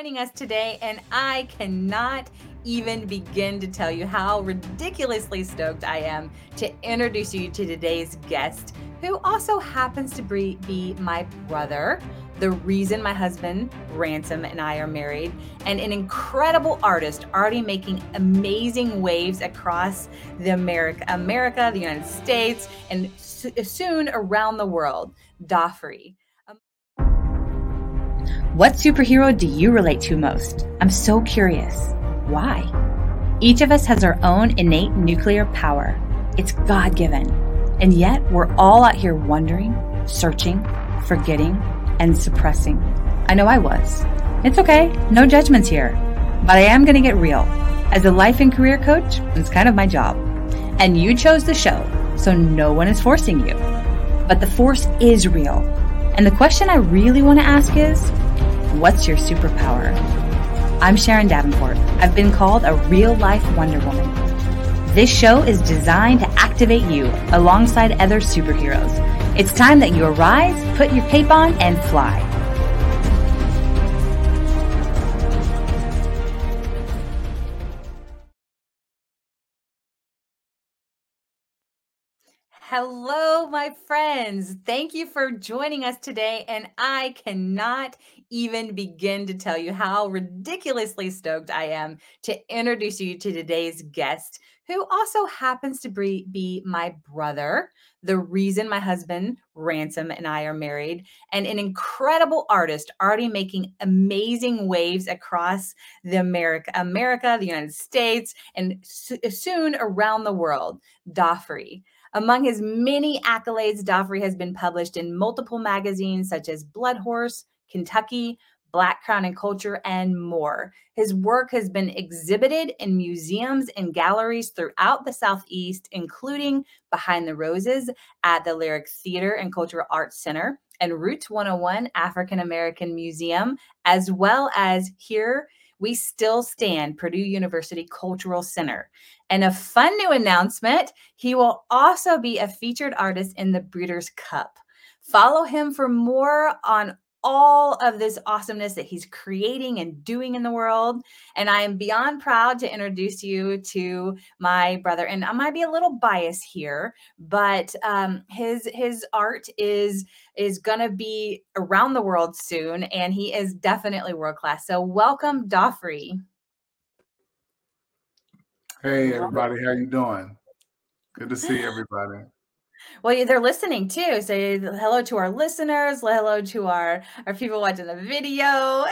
joining us today, and I cannot even begin to tell you how ridiculously stoked I am to introduce you to today's guest, who also happens to be my brother, the reason my husband, Ransom, and I are married, and an incredible artist already making amazing waves across the America, America, the United States, and soon around the world, Dafri. What superhero do you relate to most? I'm so curious. Why? Each of us has our own innate nuclear power. It's God given. And yet, we're all out here wondering, searching, forgetting, and suppressing. I know I was. It's okay, no judgments here. But I am going to get real. As a life and career coach, it's kind of my job. And you chose the show, so no one is forcing you. But the force is real. And the question I really want to ask is What's your superpower? I'm Sharon Davenport. I've been called a real life Wonder Woman. This show is designed to activate you alongside other superheroes. It's time that you arise, put your cape on, and fly. Hello, my friends. Thank you for joining us today. And I cannot even begin to tell you how ridiculously stoked I am to introduce you to today's guest, who also happens to be, my brother, the reason my husband, Ransom, and I are married, and an incredible artist already making amazing waves across the America, America, the United States, and soon around the world, Dafri. Among his many accolades, Dafri has been published in multiple magazines such as Blood Horse, Kentucky, Black Crown and Culture, and more. His work has been exhibited in museums and galleries throughout the Southeast, including Behind the Roses at the Lyric Theater and Cultural Arts Center and Roots 101 African American Museum, as well as here we still stand Purdue University Cultural Center. And a fun new announcement he will also be a featured artist in the Breeders' Cup. Follow him for more on all of this awesomeness that he's creating and doing in the world. And I am beyond proud to introduce you to my brother. And I might be a little biased here, but um, his his art is is gonna be around the world soon, and he is definitely world class. So welcome, Dafri. Hey everybody, how you doing? Good to see everybody. Well, they're listening too. Say hello to our listeners. Hello to our our people watching the video.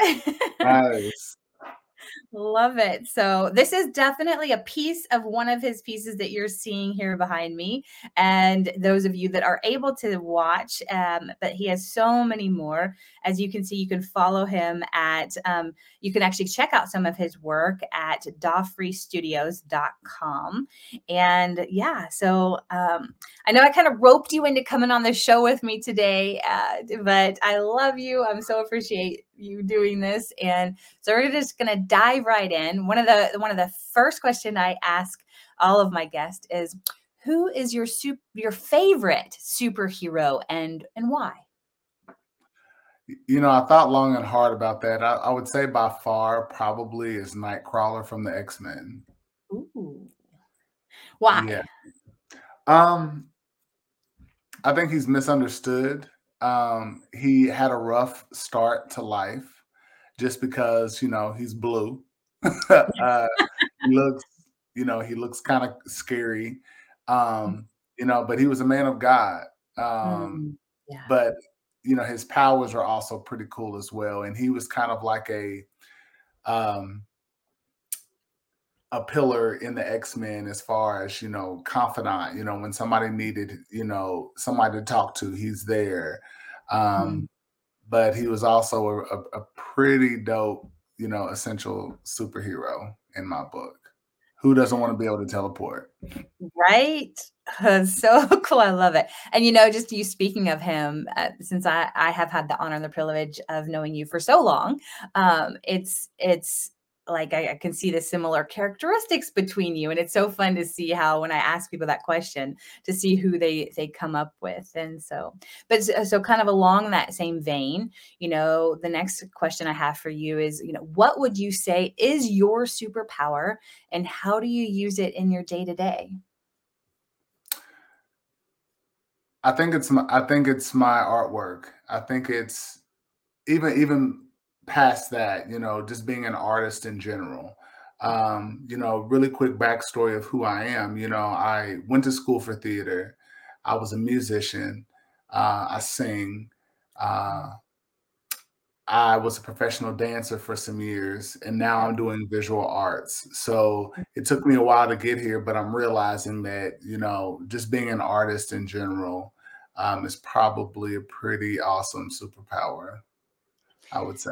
Nice. Love it. So this is definitely a piece of one of his pieces that you're seeing here behind me. And those of you that are able to watch, um, but he has so many more. As you can see, you can follow him at, um, you can actually check out some of his work at dafristudios.com. And yeah, so um, I know I kind of roped you into coming on the show with me today, uh, but I love you. I'm so appreciate you doing this. And so we're just going to dive right in. One of the one of the first question I ask all of my guests is who is your super, your favorite superhero and and why? You know, I thought long and hard about that. I, I would say by far probably is Nightcrawler from the X-Men. Ooh. Why? Yeah. Um I think he's misunderstood um, he had a rough start to life just because, you know, he's blue. uh, he looks, you know, he looks kind of scary. Um, you know, but he was a man of God. Um, Mm, yeah. but you know, his powers are also pretty cool as well. And he was kind of like a um a pillar in the X-Men as far as, you know, confidant, you know, when somebody needed, you know, somebody to talk to, he's there. Um, but he was also a, a, a pretty dope, you know, essential superhero in my book. Who doesn't want to be able to teleport? Right? So cool. I love it. And you know, just you speaking of him, uh, since I I have had the honor and the privilege of knowing you for so long, um, it's it's like I, I, can see the similar characteristics between you and it's so fun to see how when i ask people that question to see who they they come up with and so but so, kind of along that same vein you know the next question i have for you is you know what would you say is your superpower and how do you use it in your day to day i think it's my i think it's my artwork. I think it's even even past that, you know, just being an artist in general. Um, you know, really quick backstory of who I am. You know, I went to school for theater. I was a musician. Uh, I sing. Uh, I was a professional dancer for some years, and now I'm doing visual arts. So it took me a while to get here, but I'm realizing that, you know, just being an artist in general um, is probably a pretty awesome superpower. I would say.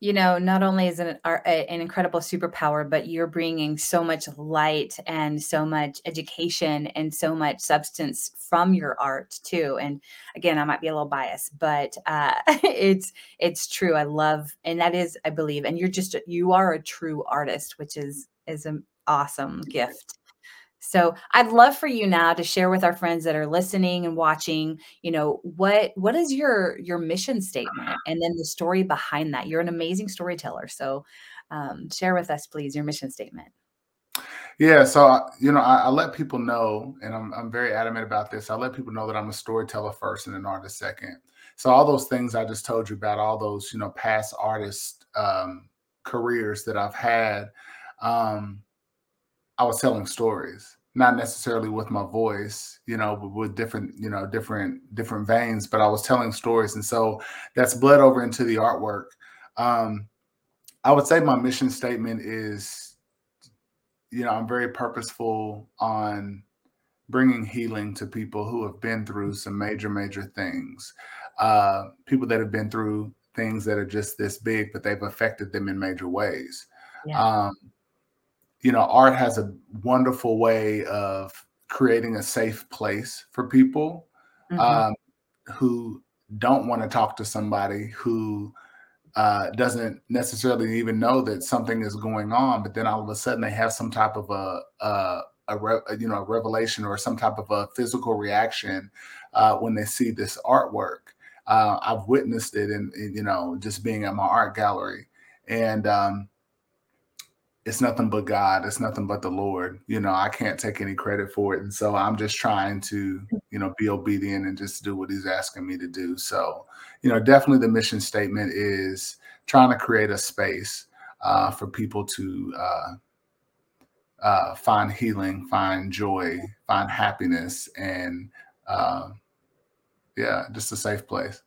You know, not only is it an, an incredible superpower, but you're bringing so much light and so much education and so much substance from your art too. And again, I might be a little biased, but uh, it's it's true. I love, and that is, I believe, and you're just you are a true artist, which is is an awesome gift. So I'd love for you now to share with our friends that are listening and watching, you know, what what is your your mission statement and then the story behind that. You're an amazing storyteller. So um, share with us, please, your mission statement. Yeah, so you know, I, I, let people know, and I'm I'm very adamant about this. I let people know that I'm a storyteller first and an artist second. So all those things I just told you about, all those you know past artist um, careers that I've had. Um, I was telling stories, not necessarily with my voice, you know, but with different, you know, different different veins. But I was telling stories, and so that's bled over into the artwork. Um, I would say my mission statement is, you know, I'm very purposeful on bringing healing to people who have been through some major, major things. Uh, people that have been through things that are just this big, but they've affected them in major ways. Yeah. Um, you know, art has a wonderful way of creating a safe place for people mm-hmm. um, who don't want to talk to somebody who uh, doesn't necessarily even know that something is going on, but then all of a sudden they have some type of a, a, a re, you know a revelation or some type of a physical reaction uh, when they see this artwork. Uh, I've witnessed it in, in, you know just being at my art gallery, and um, it's nothing but God. It's nothing but the Lord. You know, I can't take any credit for it. And so I'm just trying to, you know, be obedient and just do what he's asking me to do. So, you know, definitely the mission statement is trying to create a space uh, for people to uh, uh, find healing, find joy, find happiness, and uh, yeah, just a safe place.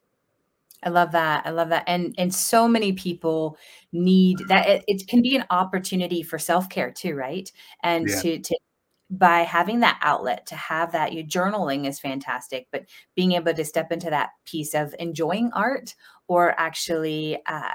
I love that. I love that. And and so many people need that it, it can be an opportunity for self-care too, right? And yeah. to to by having that outlet to have that you journaling is fantastic but being able to step into that piece of enjoying art or actually uh,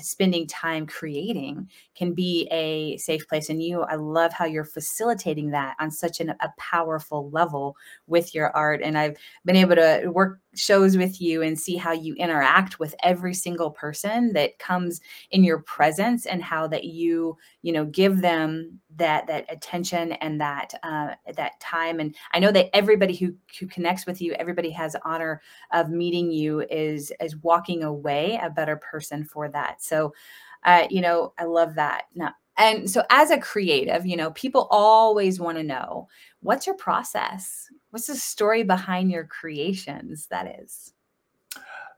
spending time creating can be a safe place and you i love how you're facilitating that on such an, a powerful level with your art and i've been able to work shows with you and see how you interact with every single person that comes in your presence and how that you you know give them that that attention and that uh, that time. And i know that everybody who who connects with you everybody has honor of meeting you is is walking away a better person for that. So uh, you know i love that. Now and so as a creative you know people always want to know what's your process what's the story behind your creations that is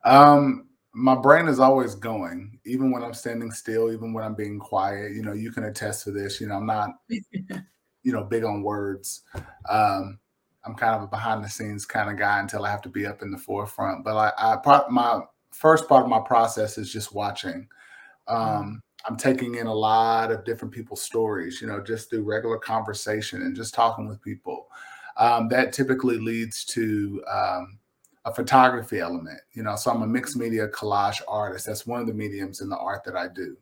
um my brain is always going, even when I'm standing still, even when I'm being quiet. You know, you can attest to this. You know, I'm not, you know, big on words. Um, I'm kind of a behind the scenes kind of guy until I have to be up in the forefront. But I, I my first part of my process is just watching. Mm-hmm. Um, I'm taking in a lot of different people's stories, you know, just through regular conversation and just talking with people. Um, that typically leads to um, a photography element. You know, so I'm a mixed media collage artist. That's one of the mediums in the art that I do.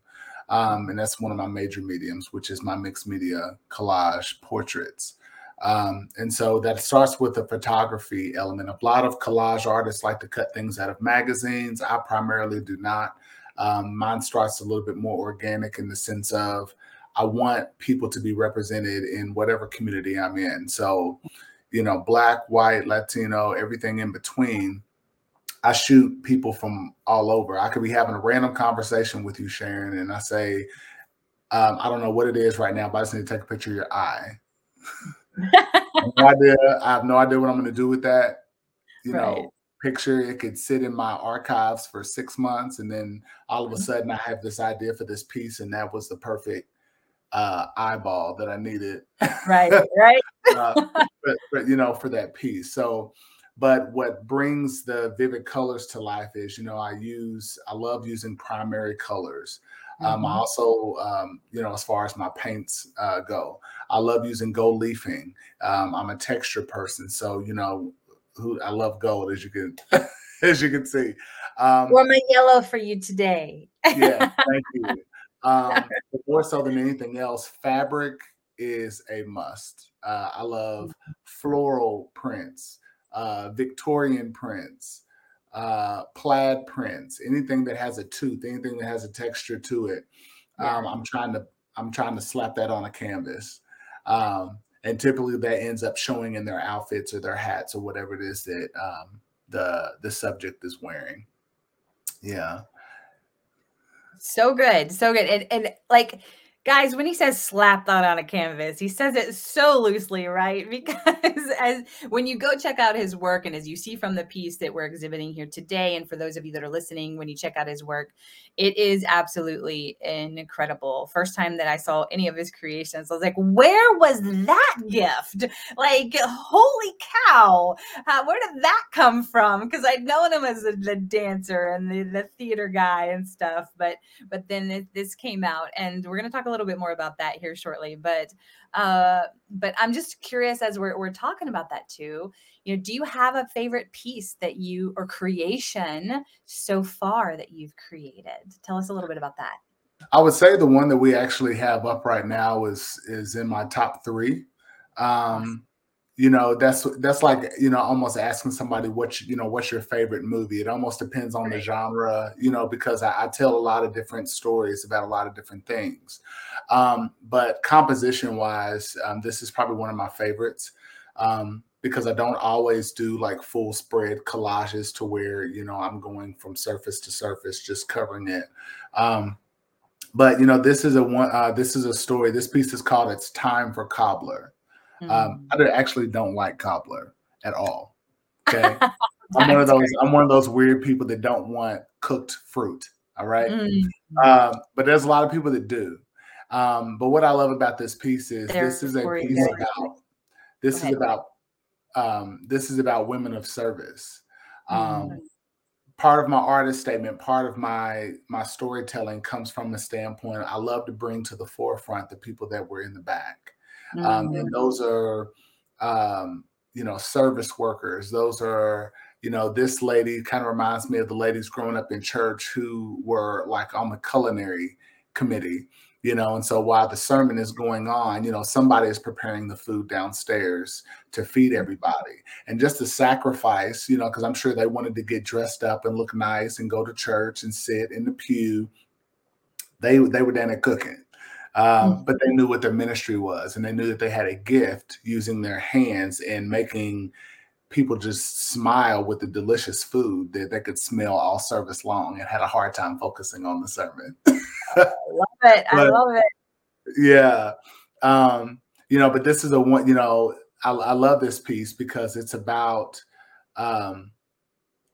Um, and that's one of my major mediums, which is my mixed media collage portraits. Um, and so that starts with a photography element. A lot of collage artists like to cut things out of magazines. I primarily do not. Um, mine starts a little bit more organic in the sense of I want people to be represented in whatever community I'm in. So, you know, black, white, Latino, everything in between. I shoot people from all over. I could be having a random conversation with you, Sharon, and I say, um, I don't know what it is right now, but I just need to take a picture of your eye. no idea. I have no idea what I'm going to do with that. You right. know, picture. It could sit in my archives for six months, and then all of a mm-hmm. sudden, I have this idea for this piece, and that was the perfect uh, eyeball that I needed. Right, right. uh, but, but you know, for that piece. So, but what brings the vivid colors to life is, you know, I use, I love using primary colors. Um, mm-hmm. I also, um, you know, as far as my paints uh, go, I love using gold leafing. Um, I'm a texture person, so you know, who I love gold, as you can, as you can see. Um, Wore my yellow for you today. yeah, thank you. Um, more so than anything else, fabric is a must. Uh, I love mm-hmm. floral prints, uh, Victorian prints, uh, plaid prints, anything that has a tooth, anything that has a texture to it. Yeah. Um, I'm trying to I'm trying to slap that on a canvas. Um, and typically that ends up showing in their outfits or their hats or whatever it is that um, the the subject is wearing. Yeah. So good. So good. And and like guys, when he says slap that on a canvas, he says it so loosely, right? Because as when you go check out his work, and as you see from the piece that we're exhibiting here today, and for those of you that are listening, when you check out his work, it is absolutely incredible. First time that I saw any of his creations, I was like, where was that gift? Like, holy cow, uh, where did that come from? Because I'd known him as the, the dancer and the, the theater guy and stuff, but but then it, this came out, and we're gonna talk a little little bit more about that here shortly. But uh, but I'm just curious as we're we're talking about that too. You know, do you have a favorite piece that you or creation so far that you've created? Tell us a little bit about that. I would say the one that we actually have up right now is is in my top three. Um, you know that's that's like you know almost asking somebody what you know what's your favorite movie? It almost depends on the genre you know because I, I, tell a lot of different stories about a lot of different things. Um, but composition wise um, this is probably one of my favorites um, because i don't always do like full spread collages to where you know i'm going from surface to surface just covering it. Um, but you know this is a one uh, this is a story this piece is called it's time for cobbler um, mm-hmm. Um, I actually don't like cobbler at all. Okay. I'm one of those. I'm one of those weird people that don't want cooked fruit. All right? mm-hmm. um, but there's a lot of people that do. Um, but what I love about this piece is this is a piece about. This is about. Um, this is about women of service. mm Part of my artist statement, part of my my storytelling comes from the standpoint I love to bring to the forefront the people that were in the back. Um, and mm-hmm. those are, um, you know, service workers. Those are, you know, this lady kind of reminds me of the ladies growing up in church who were like on the culinary committee, you know. And so while the sermon is going on, you know, somebody is preparing the food downstairs to feed mm-hmm. everybody. And just the sacrifice, you know, because I'm sure they wanted to get dressed up and look nice and go to church and sit in the pew. They they were down there cooking um, mm-hmm. but they knew what their ministry was and they knew that they had a gift using their hands and making people just smile with the delicious food that they could smell all service long and had a hard time focusing on the sermon. I love it. but, I love it. Yeah. Um, you know, but this is a one, you know, I, I love this piece because it's about um,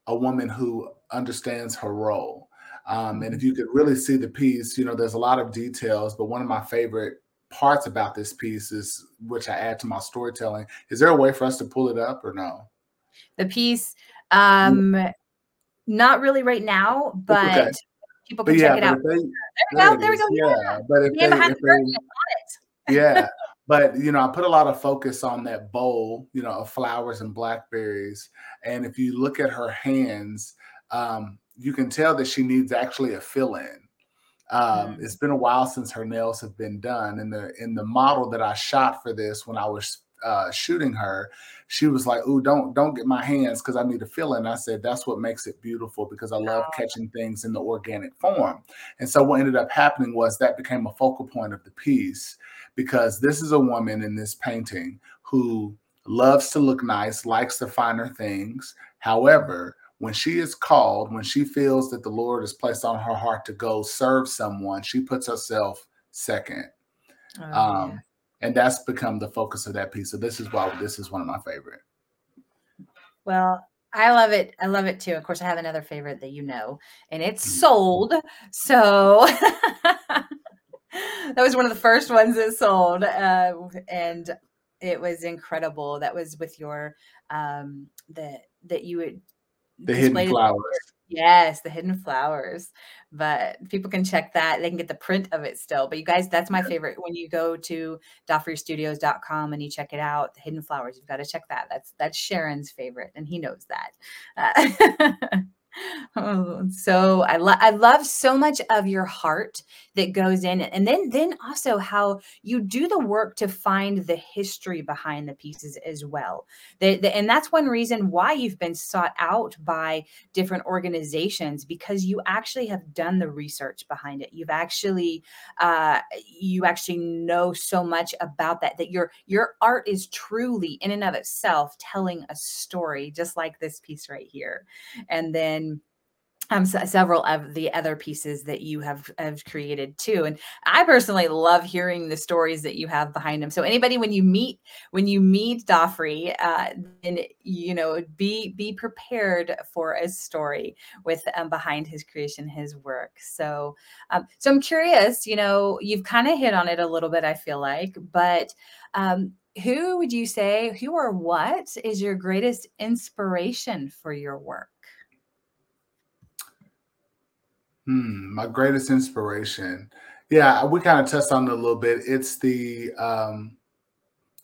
a woman who understands her role um, and if you could really see the piece, you know, there's a lot of details, but one of my favorite parts about this piece is which I add to my storytelling. Is there a way for us to pull it up or no? The piece, um, not really right now, but okay. people can but check it out. They, there, there we go. There we go. Yeah, but if they, if they, yeah, but you know, I put a lot of focus on that bowl, you know, of flowers and blackberries. And if you look at her hands, um, you can tell that she needs actually a fill in. Um, mm. It's been a while since her nails have been done. In the in the model that I shot for this, when I was uh, shooting her, she was like, "Ooh, don't don't get my hands because I need a it." And I said, "That's what makes it beautiful because I love catching things in the organic form." And so what ended up happening was that became a focal point of the piece because this is a woman in this painting who loves to look nice, likes the finer things. However, when she is called, when she feels that the Lord has placed on her heart to go serve someone, she puts herself second. Oh, um, yeah. And that's become the focus of that piece. So this is why this is one of my favorite. Well, I love it. I love it too. Of course, I have another favorite that you know, and it's mm. sold. So that was one of the first ones that sold, uh, and it was incredible. That was with your um, that that you would the hidden flowers. Yes, the hidden flowers. But people can check that. They can get the print of it still. But you guys, that's my favorite. When you go to dafristudios.com and you check it out, the hidden flowers, you've got to check that. That's that's Sharon's favorite, and he knows that. Uh, Oh, so I love I love so much of your heart that goes in and then then also how you do the work to find the history behind the pieces as well. The, the, and that's one reason why you've been sought out by different organizations because you actually have done the research behind it. You've actually uh, you actually know so much about that that your your art is truly in and of itself telling a story just like this piece right here. And then um, several of the other pieces that you have, have created too. And I personally love hearing the stories that you have behind them. So anybody, when you meet, when you meet Dafri, uh, then, you know, be, be prepared for a story with um, behind his creation, his work. So, um, so I'm curious, you know, you've kind of hit on it a little bit, I feel like, but, um, who would you say, who or what is your greatest inspiration for your work? Hmm, my greatest inspiration. Yeah, we kind of touched on it a little bit. It's the um,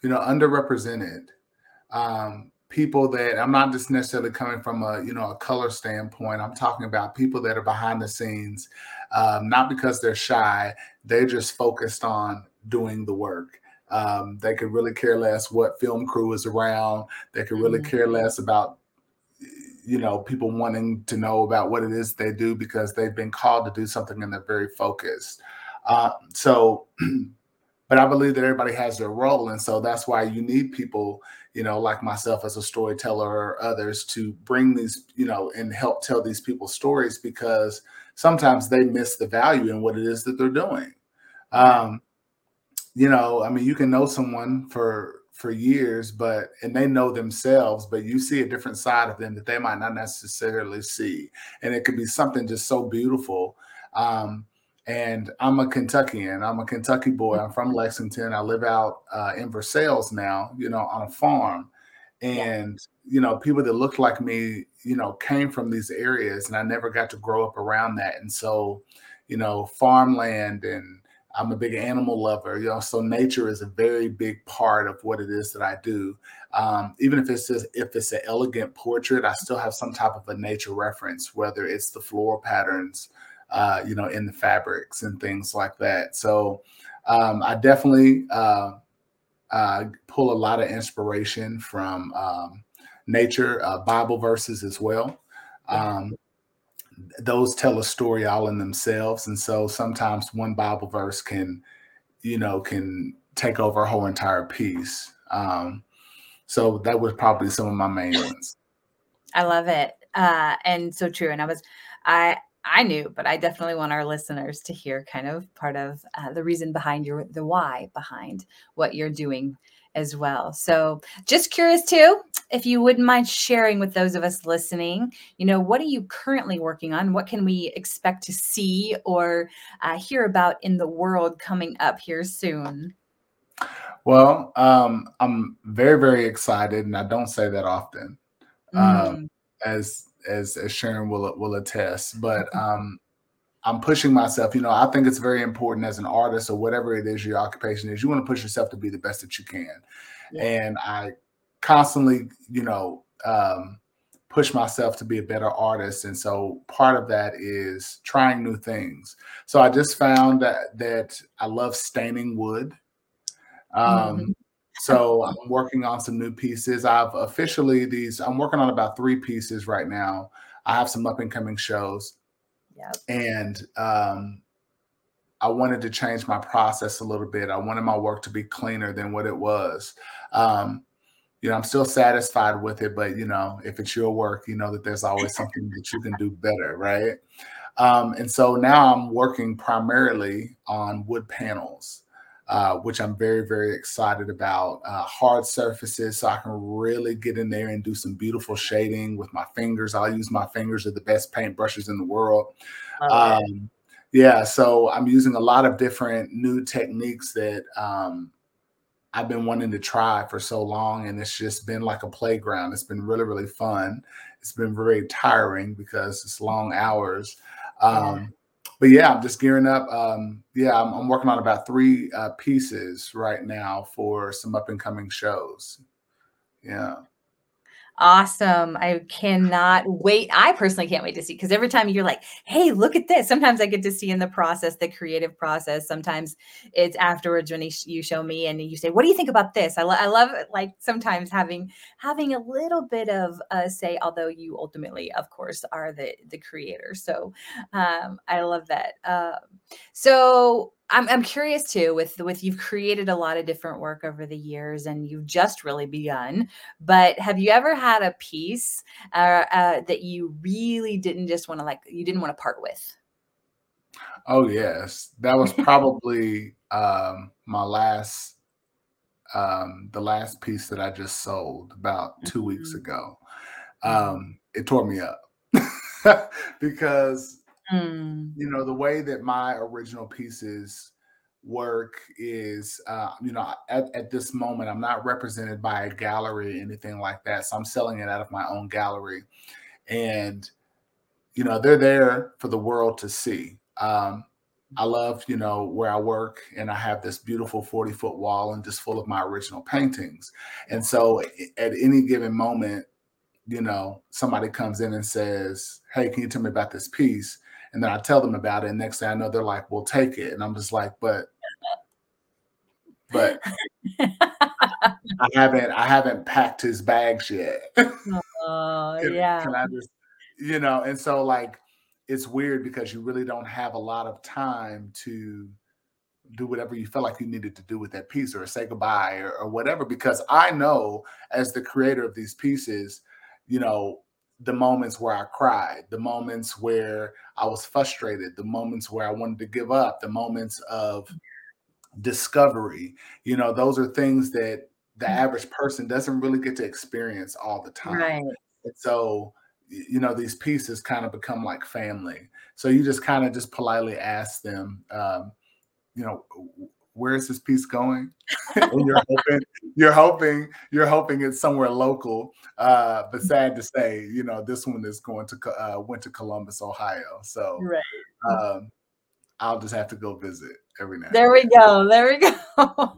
you know, underrepresented um, people that I'm not just necessarily coming from a you know a color standpoint. I'm talking about people that are behind the scenes, um, not because they're shy. They're just focused on doing the work. Um, they could really care less what film crew is around. They could really mm-hmm. care less about you know people wanting to know about what it is they do because they've been called to do something and they're very focused. Uh, so but i believe that everybody has their role. And so that's why you need people you know like myself as a storyteller or others to bring these you know and help tell these people's stories because sometimes they miss the value in what it is that they're doing. Um, you know i mean you can know someone for for years, but and they know themselves, but you see a different side of them that they might not necessarily see. And it could be something just so beautiful. Um, and I'm a Kentuckian. I'm a Kentucky boy. I'm from Lexington. I live out uh, in Versailles now, you know, on a farm. And, you know, people that look like me, you know, came from these areas and I never got to grow up around that. And so, you know, farmland and I'm a big animal lover, you know, so nature is a very big part of what it is that I do. Um, even if it's just, if it's an elegant portrait, I still have some type of a nature reference, whether it's the floral patterns, uh, you know, in the fabrics and things like that. So um, I definitely uh, uh, pull a lot of inspiration from um, nature, uh, Bible verses as well. Um, those tell a story all in themselves and so sometimes one bible verse can you know can take over a whole entire piece. Um so that was probably some of my main ones. I love it. Uh and so true and i was i I knew, but I definitely want our listeners to hear kind of part of uh, the reason behind your the why behind what you're doing as well. So, just curious too, if you wouldn't mind sharing with those of us listening, you know, what are you currently working on? What can we expect to see or uh, hear about in the world coming up here soon? Well, um, I'm very, very excited, and I don't say that often, um, mm. as as as Sharon will will attest. But um, I'm pushing myself. You know, I think it's very important as an artist or whatever it is your occupation is. You want to push yourself to be the best that you can, yeah. and I constantly, you know, um, push myself to be a better artist. And so part of that is trying new things. So I just found that that I love staining wood. Um, mm-hmm. so I'm working on some new pieces. I've officially these. I'm working on about three pieces right now. I have some up and coming shows. Yep. And um, I wanted to change my process a little bit. I wanted my work to be cleaner than what it was. Um, you know, I'm still satisfied with it, but you know, if it's your work, you know that there's always something that you can do better, right? Um, and so now I'm working primarily on wood panels, uh, which I'm very, very excited about. Uh, hard surfaces, so I can really get in there and do some beautiful shading with my fingers. I'll use my fingers are the best paintbrushes in the world. Um, yeah, so I'm using a lot of different new techniques that um, I've been wanting to try for so long, and it's just been like a playground. It's been really, really fun. It's been very tiring because it's long hours. Um. But yeah, I'm just gearing up. Um, yeah, I'm, I'm, working on about three uh, pieces right now for some up and coming shows. Yeah. Awesome. I cannot wait. I personally can't wait to see because every time you're like, hey, look at this. Sometimes I get to see in the process, the creative process. Sometimes it's afterwards when you show me and you say, what do you think about this? I, lo- I love like sometimes having having a little bit of a say, although you ultimately, of course, are the the creator. So um, I love that. Um, so I'm I'm curious too with with you've created a lot of different work over the years and you've just really begun. But have you ever had a piece uh, uh, that you really didn't just want to like you didn't want to part with? Oh yes, that was probably um, my last um, the last piece that I just sold about 2 mm-hmm. weeks ago. Mm-hmm. Um, it tore me up because Mm. You know, the way that my original pieces work is, uh, you know, at, at this moment, I'm not represented by a gallery, or anything like that. So I'm selling it out of my own gallery. And, you know, they're there for the world to see. Um, I love, you know, where I work and I have this beautiful 40 foot wall and just full of my original paintings. And so at any given moment, you know, somebody comes in and says, Hey, can you tell me about this piece? And then I tell them about it. And next thing I know, they're like, "We'll take it," and I'm just like, "But, but I haven't, I haven't packed his bags yet." Oh can, yeah. Can I just, you know? And so like, it's weird because you really don't have a lot of time to do whatever you felt like you needed to do with that piece or say goodbye or, or whatever because i know as the creator of these pieces you know the moments where I cried, the moments where I was frustrated, the moments where I wanted to give up, the moments of discovery. You know, those are things that the mm. average person doesn't really get to experience all the time. Right. And so, you know, these pieces kind of become like family. So you just kind of just politely ask them, um, you know, where is this piece going? and you're hoping, you're hoping, you're hoping it's somewhere local. Uh, but sad to say, you know, this one is going to uh, went to Columbus, Ohio. So right. um, I'll just have to go visit every now. There we go. There we go.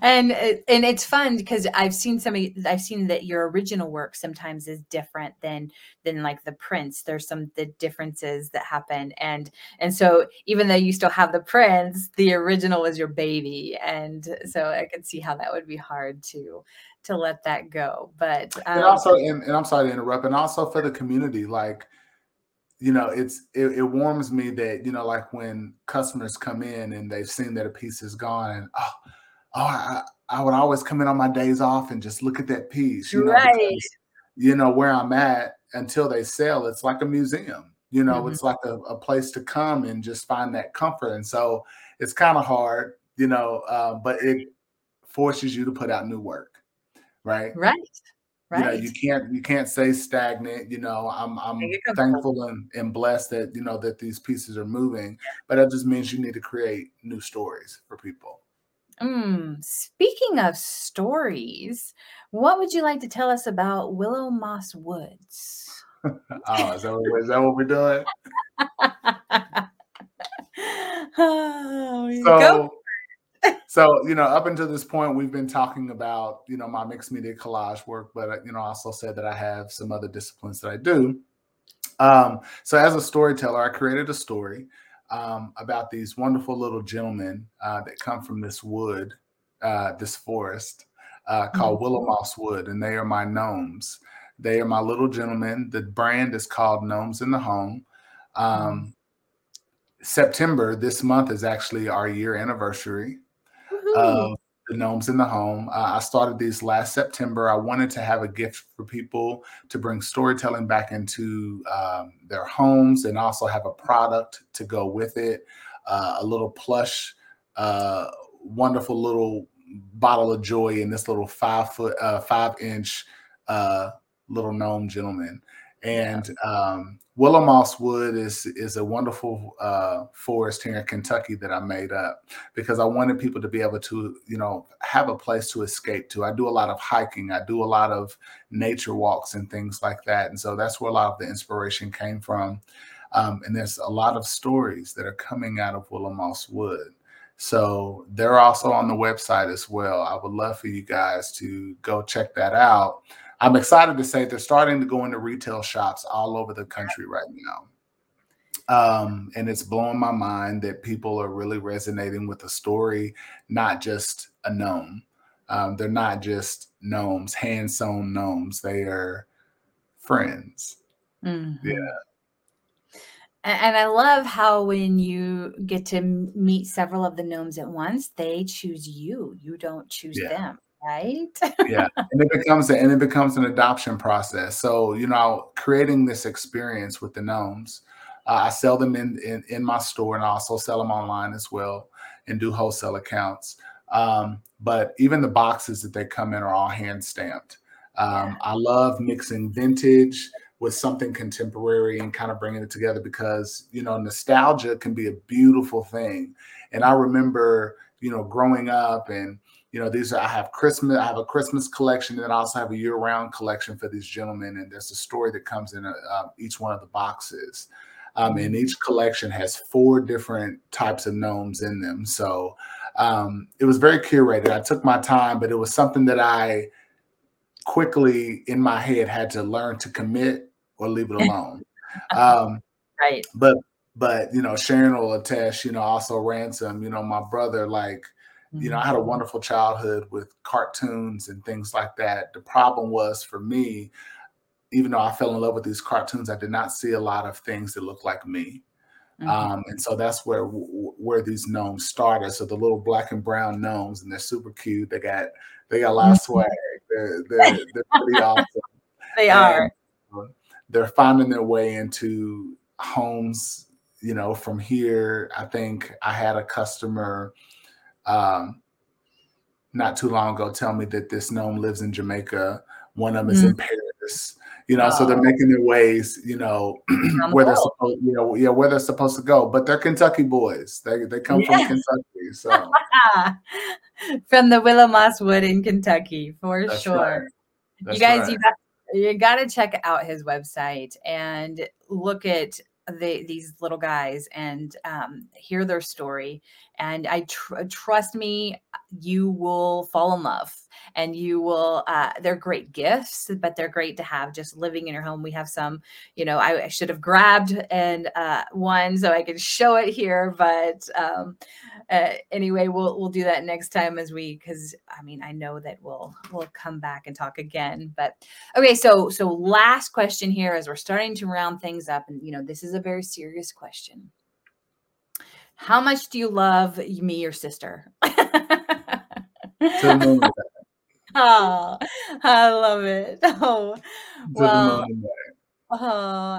and and it's fun because I've seen some of I've seen that your original work sometimes is different than than like the prints. There's some the differences that happen, and and so even though you still have the prints, the original is your baby, and so I could see how that would be hard to to let that go. But um, and also, and, and I'm sorry to interrupt, and also for the community, like you know, it's it, it, warms me that you know, like when customers come in and they've seen that a piece is gone, and oh, oh, I, I would always come in on my days off and just look at that piece, you know, right. because, you know where I'm at until they sell. It's like a museum, you know, mm-hmm. it's like a, a, place to come and just find that comfort, and so it's kind of hard, you know, uh, but it forces you to put out new work, right? Right. Right. You know, you can't you can't say stagnant. You know, I'm I'm thankful and, and blessed that you know that these pieces are moving, but that just means you need to create new stories for people. Mm, speaking of stories, what would you like to tell us about Willow Moss Woods? oh, is that, what, is that what we're doing? oh, so, go so you know up until this point we've been talking about you know my mixed media collage work but uh, you know I also said that i have some other disciplines that i do um, so as a storyteller i created a story um, about these wonderful little gentlemen uh, that come from this wood uh, this forest uh, called mm-hmm. Willow Moss Wood, and they are my gnomes. They are my little gentlemen. The brand is called Gnomes in the Home. Um, September this month is actually our year anniversary of the Gnomes in the Home. Uh, I started these last September. I wanted to have a gift for people to bring storytelling back into um, their homes and also have a product to go with it. Uh, a little plush, uh, wonderful little bottle of joy in this little five foot, uh, five inch uh, little gnome gentleman. And um, Willow Moss Wood is is a wonderful uh, forest here in Kentucky that I made up because I wanted people to be able to, you know, have a place to escape to. I do a lot of hiking, I do a lot of nature walks and things like that, and so that's where a lot of the inspiration came from. Um, and there's a lot of stories that are coming out of Willow Moss Wood. So they're also on the website as well. I would love for you guys to go check that out. I'm excited to say they're starting to go into retail shops all over the country right now. Um, and it's blowing my mind that people are really resonating with the story, not just a gnome. Um, they're not just gnomes, hand sewn gnomes. They are friends. Mm-hmm. Yeah. And I love how when you get to meet several of the gnomes at once, they choose you. You don't choose yeah. them right? yeah, and it becomes a, and it becomes an adoption process. So you know, creating this experience with the gnomes, uh, I sell them in, in in my store, and I also sell them online as well, and do wholesale accounts. Um, but even the boxes that they come in are all hand stamped. Um. I love mixing vintage with something contemporary and kind of bringing it together because you know nostalgia can be a beautiful thing. And I remember you know growing up and you know, these are, I have Christmas, I have a Christmas collection, and I also have a year-round collection for these gentlemen. And there's a story that comes in uh, each one of the boxes. Um, and each collection has four different types of gnomes in them. So um, it was very curated. I took my time, but it was something that I quickly in my head had to learn to commit or leave it alone. Um, right. But but you know, Sharon will attest. You know, also ransom. You know, my brother like you know, I had a mm-hmm. wonderful childhood with cartoons and things like that. The problem was for me, even though I fell in love with these cartoons, I did not see a lot of things that looked like me. Mm-hmm. Um, and so that's where where these gnomes started. So the little black and brown gnomes, and they're super cute. They got they got a lot of mm-hmm. swag. They're they're, they're pretty awesome. They are. And they're finding their way into homes. You know, from here, I think I had a customer um, not too long ago tell me that this gnome lives in Jamaica. One of them is mm. in Paris. You know, oh. so they're making their ways. You know, where they're supposed, you know, yeah, where they're supposed to go. But they're Kentucky boys. They they come from Kentucky. So from the Willow Moss Wood in Kentucky for That's sure. Right. You guys, right. you got you got to check out his website and look at the, these little guys and um, hear their story. And I tr- trust me, you will fall in love and you will uh, they're great gifts but they're great to have just living in your home. We have some you know i, I should have grabbed and uh, one so i can show it here but um, uh, anyway we'll we'll do that next time as we because i mean i know that we'll we'll come back and talk again but okay so so last question here as we're starting to round things up and you know this is a very serious question. How much do you love me your sister oh, I love it. Oh, well, oh,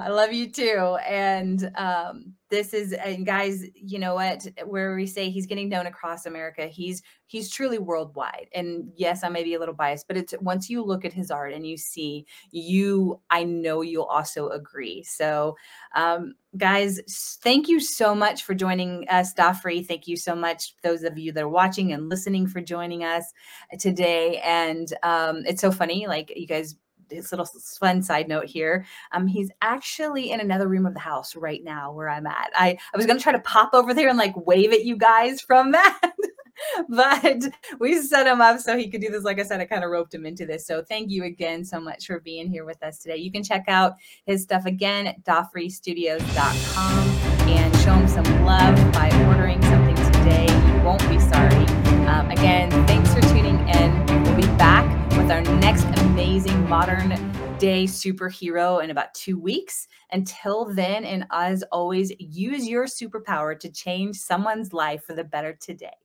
I love you too. And um, this is and guys you know what? Where we say he's getting known across america he's he's truly worldwide. And yes i may be a little biased but it's once you look at his art and you see you i know you'll also agree. So um, guys thank you so much for joining us Dafri. thank you so much those of you that are watching and listening for joining us today. And um, it's so funny like you guys his little fun side note here. Um, he's actually in another room of the house right now where I'm at. I, I was gonna try to pop over there and like wave at you guys from that. but we set him up so he could do this. Like I said, I kind of roped him into this. So thank you again so much for being here with us today. You can check out his stuff again at dafristudios.com and show him some love by ordering something today. You won't be sorry. Um, again, thanks for tuning in. We'll be back with our next amazing modern day superhero in about two weeks. Until then, and as always, use your superpower to change someone's life for the better today.